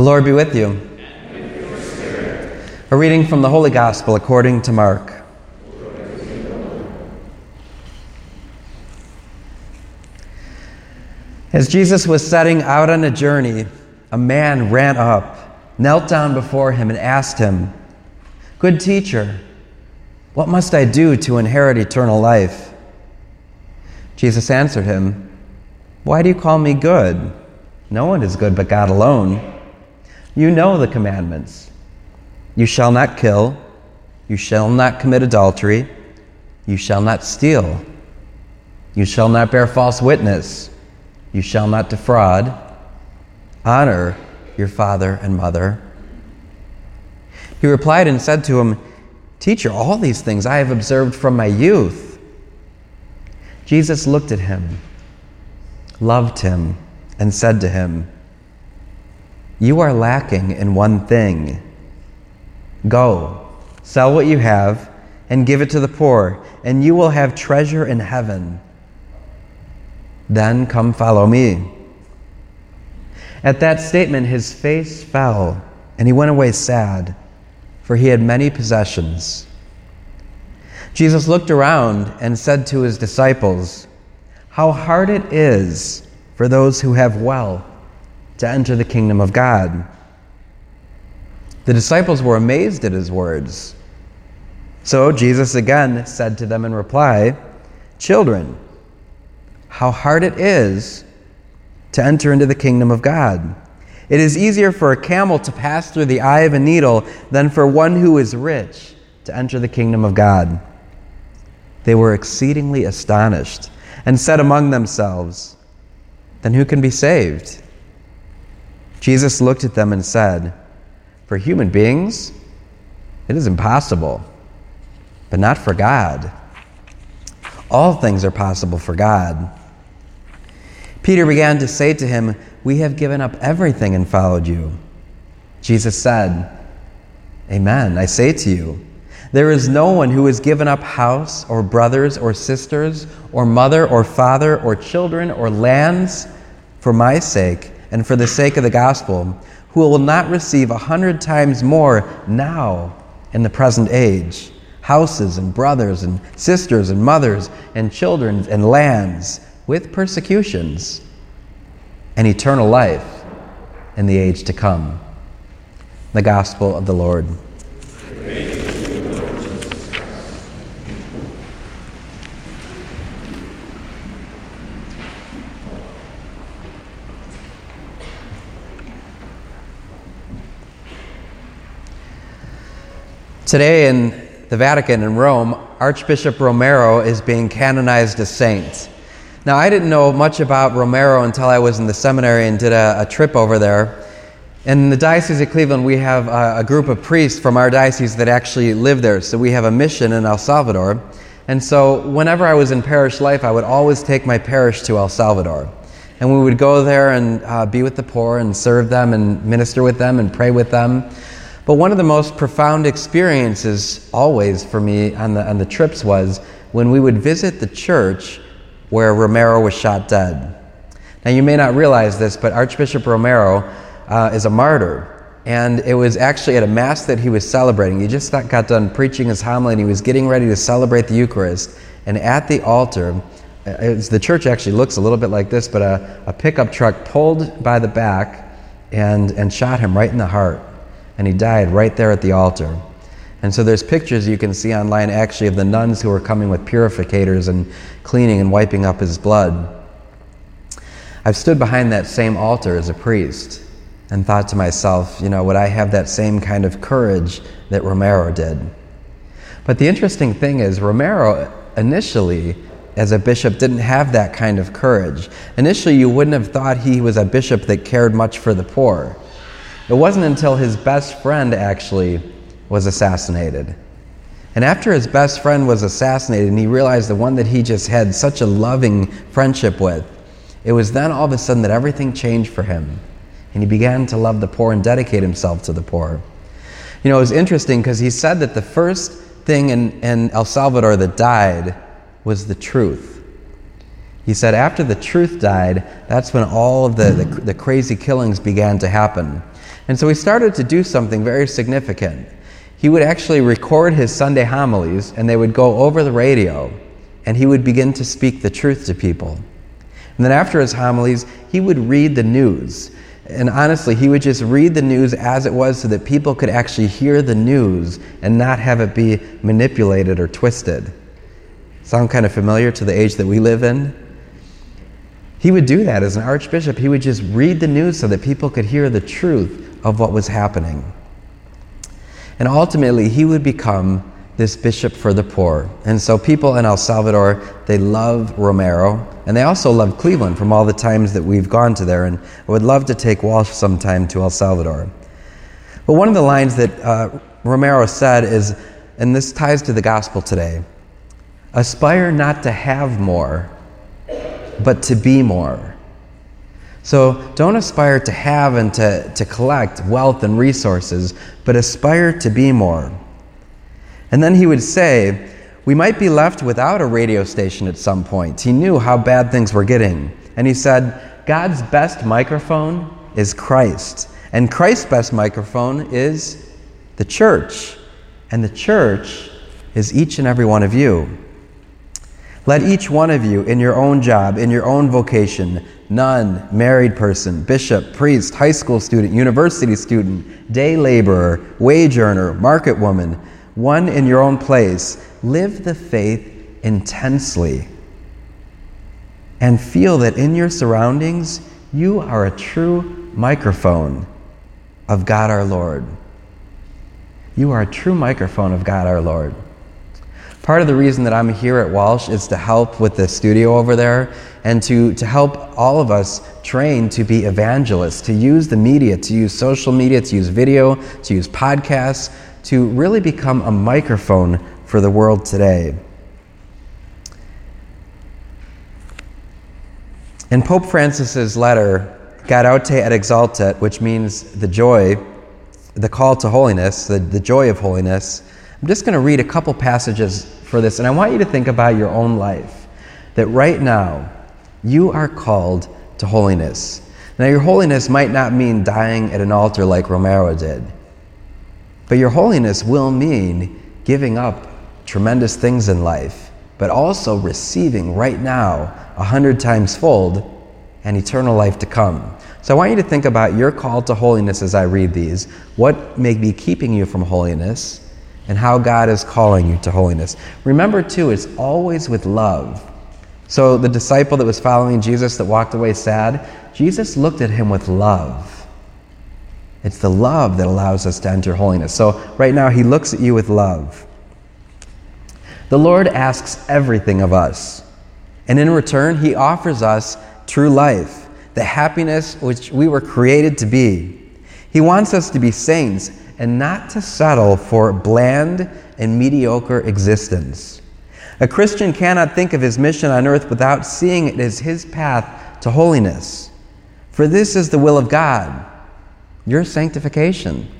The Lord be with you. A reading from the Holy Gospel according to Mark. As Jesus was setting out on a journey, a man ran up, knelt down before him, and asked him, Good teacher, what must I do to inherit eternal life? Jesus answered him, Why do you call me good? No one is good but God alone. You know the commandments. You shall not kill. You shall not commit adultery. You shall not steal. You shall not bear false witness. You shall not defraud. Honor your father and mother. He replied and said to him, Teacher, all these things I have observed from my youth. Jesus looked at him, loved him, and said to him, You are lacking in one thing. Go, sell what you have, and give it to the poor, and you will have treasure in heaven. Then come follow me. At that statement, his face fell, and he went away sad, for he had many possessions. Jesus looked around and said to his disciples, How hard it is for those who have wealth to enter the kingdom of God. The disciples were amazed at his words. So Jesus again said to them in reply, Children, how hard it is to enter into the kingdom of God. It is easier for a camel to pass through the eye of a needle than for one who is rich to enter the kingdom of God. They were exceedingly astonished and said among themselves, then who can be saved? Jesus looked at them and said, For human beings, it is impossible, but not for God. All things are possible for God. Peter began to say to him, We have given up everything and followed you. Jesus said, Amen, I say to you, there is no one who has given up house or brothers or sisters or mother or father or children or lands for my sake and for the sake of the gospel, who will not receive a hundred times more now in the present age houses and brothers and sisters and mothers and children and lands with persecutions and eternal life in the age to come. The gospel of the Lord. Today in the Vatican in Rome, Archbishop Romero is being canonized a saint. Now, I didn't know much about Romero until I was in the seminary and did a, a trip over there. In the Diocese of Cleveland, we have a, a, group of priests from our diocese that actually live there. So we have a mission in El Salvador. And so whenever I was in parish life, I would always take my parish to El Salvador. And we would go there and uh, be with the poor and serve them and minister with them and pray with them. But one of the most profound experiences always for me on the, on the trips was when we would visit the church where Romero was shot dead. Now, you may not realize this, but Archbishop Romero uh, is a martyr. And it was actually at a Mass that he was celebrating. He just got done preaching his homily and he was getting ready to celebrate the Eucharist. And at the altar, uh, the church actually looks a little bit like this, but a, a pickup truck pulled by the back and, and shot him right in the heart and he died right there at the altar. And so there's pictures you can see online actually of the nuns who were coming with purificators and cleaning and wiping up his blood. I've stood behind that same altar as a priest and thought to myself, you know, would I have that same kind of courage that Romero did? But the interesting thing is, Romero initially, as a bishop, didn't have that kind of courage. Initially, you wouldn't have thought he was a bishop that cared much for the poor. It wasn't until his best friend actually was assassinated. And after his best friend was assassinated and he realized the one that he just had such a loving friendship with, it was then all of a sudden that everything changed for him. And he began to love the poor and dedicate himself to the poor. You know, it was interesting because he said that the first thing in, in El Salvador that died was the truth. He said after the truth died, that's when all of the, the, the crazy killings began to happen. And so he started to do something very significant. He would actually record his Sunday homilies, and they would go over the radio, and he would begin to speak the truth to people. And then after his homilies, he would read the news. And honestly, he would just read the news as it was so that people could actually hear the news and not have it be manipulated or twisted. Sound kind of familiar to the age that we live in? He would do that as an archbishop. He would just read the news so that people could hear the truth of what was happening. And ultimately, he would become this bishop for the poor. And so people in El Salvador, they love Romero, and they also love Cleveland from all the times that we've gone to there. And I would love to take Walsh sometime to El Salvador. But one of the lines that uh, Romero said is, and this ties to the gospel today aspire not to have more, but to be more. So don't aspire to have and to, to collect wealth and resources, but aspire to be more. And then he would say, We might be left without a radio station at some point. He knew how bad things were getting. And he said, God's best microphone is Christ. And Christ's best microphone is the church. And the church is each and every one of you. Let each one of you, in your own job, in your own vocation, nun, married person, bishop, priest, high school student, university student, day laborer, wage earner, market woman, one in your own place, live the faith intensely and feel that in your surroundings, you are a true microphone of God our Lord. You are a true microphone of God our Lord. Part of the reason that I'm here at Walsh is to help with the studio over there and to, to help all of us train to be evangelists, to use the media, to use social media, to use video, to use podcasts, to really become a microphone for the world today. In Pope Francis's letter, Gaudete et Exsultate, which means the joy, the call to holiness, the, the joy of holiness, I'm just going to read a couple passages for this, and I want you to think about your own life. That right now, you are called to holiness. Now, your holiness might not mean dying at an altar like Romero did. But your holiness will mean giving up tremendous things in life, but also receiving right now a hundred times fold and eternal life to come. So I want you to think about your call to holiness as I read these. What may be keeping you from holiness and how God is calling you to holiness. Remember, too, it's always with love. So the disciple that was following Jesus that walked away sad, Jesus looked at him with love. It's the love that allows us to enter holiness. So, right now, He looks at you with love. The Lord asks everything of us, and in return, He offers us true life, the happiness which we were created to be. He wants us to be saints and not to settle for bland and mediocre existence. A Christian cannot think of his mission on earth without seeing it as his path to holiness. For this is the will of God your sanctification.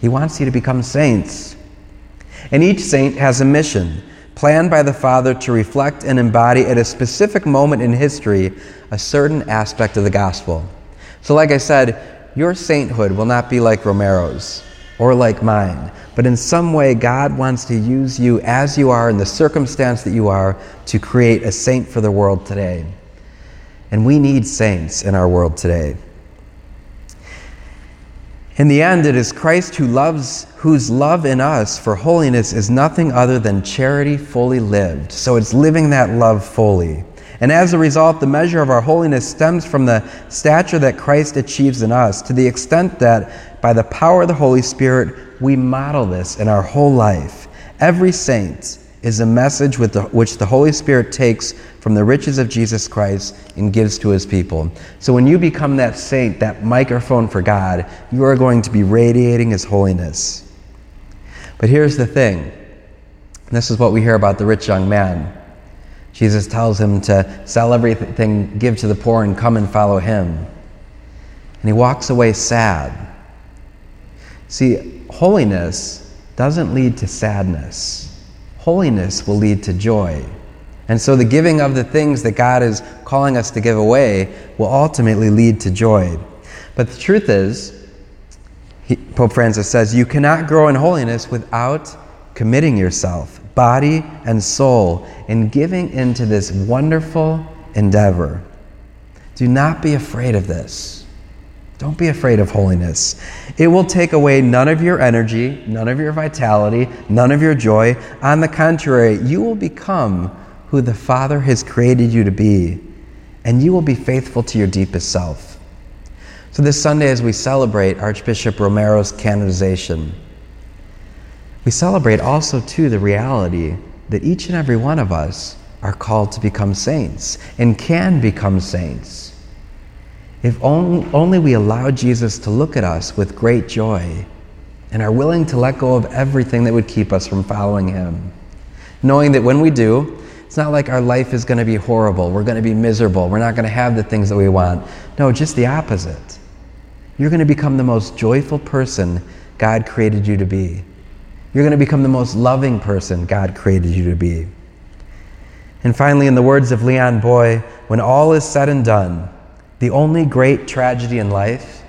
He wants you to become saints. And each saint has a mission planned by the Father to reflect and embody at a specific moment in history a certain aspect of the gospel. So, like I said, your sainthood will not be like Romero's or like mine, but in some way, God wants to use you as you are in the circumstance that you are to create a saint for the world today. And we need saints in our world today. In the end, it is Christ who loves, whose love in us for holiness is nothing other than charity fully lived. So it's living that love fully. And as a result, the measure of our holiness stems from the stature that Christ achieves in us, to the extent that by the power of the Holy Spirit, we model this in our whole life. Every saint is a message the, which the Holy Spirit takes from the riches of Jesus Christ and gives to his people. So when you become that saint, that microphone for God, you are going to be radiating his holiness. But here's the thing this is what we hear about the rich young man. Jesus tells him to sell everything, give to the poor, and come and follow him. And he walks away sad. See, holiness doesn't lead to sadness holiness will lead to joy. And so the giving of the things that God is calling us to give away will ultimately lead to joy. But the truth is, He, Pope Francis says, You cannot grow in holiness without committing yourself, body and soul, in giving into this wonderful endeavor. Do not be afraid of this. Don't be afraid of holiness. It will take away none of your energy, none of your vitality, none of your joy. On the contrary, you will become who the Father has created you to be, and you will be faithful to your deepest self. So, this Sunday, as we celebrate Archbishop Romero's canonization, we celebrate also, too, the reality that each and every one of us are called to become saints and can become saints. If only we allow Jesus to look at us with great joy and are willing to let go of everything that would keep us from following Him, knowing that when we do, it's not like our life is going to be horrible, we're going to be miserable, we're not going to have the things that we want. No, just the opposite. You're going to become the most joyful person God created you to be. You're going to become the most loving person God created you to be. And finally, in the words of Leon Bloy, when all is said and done, the only great tragedy in life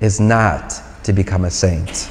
is not to become a saint.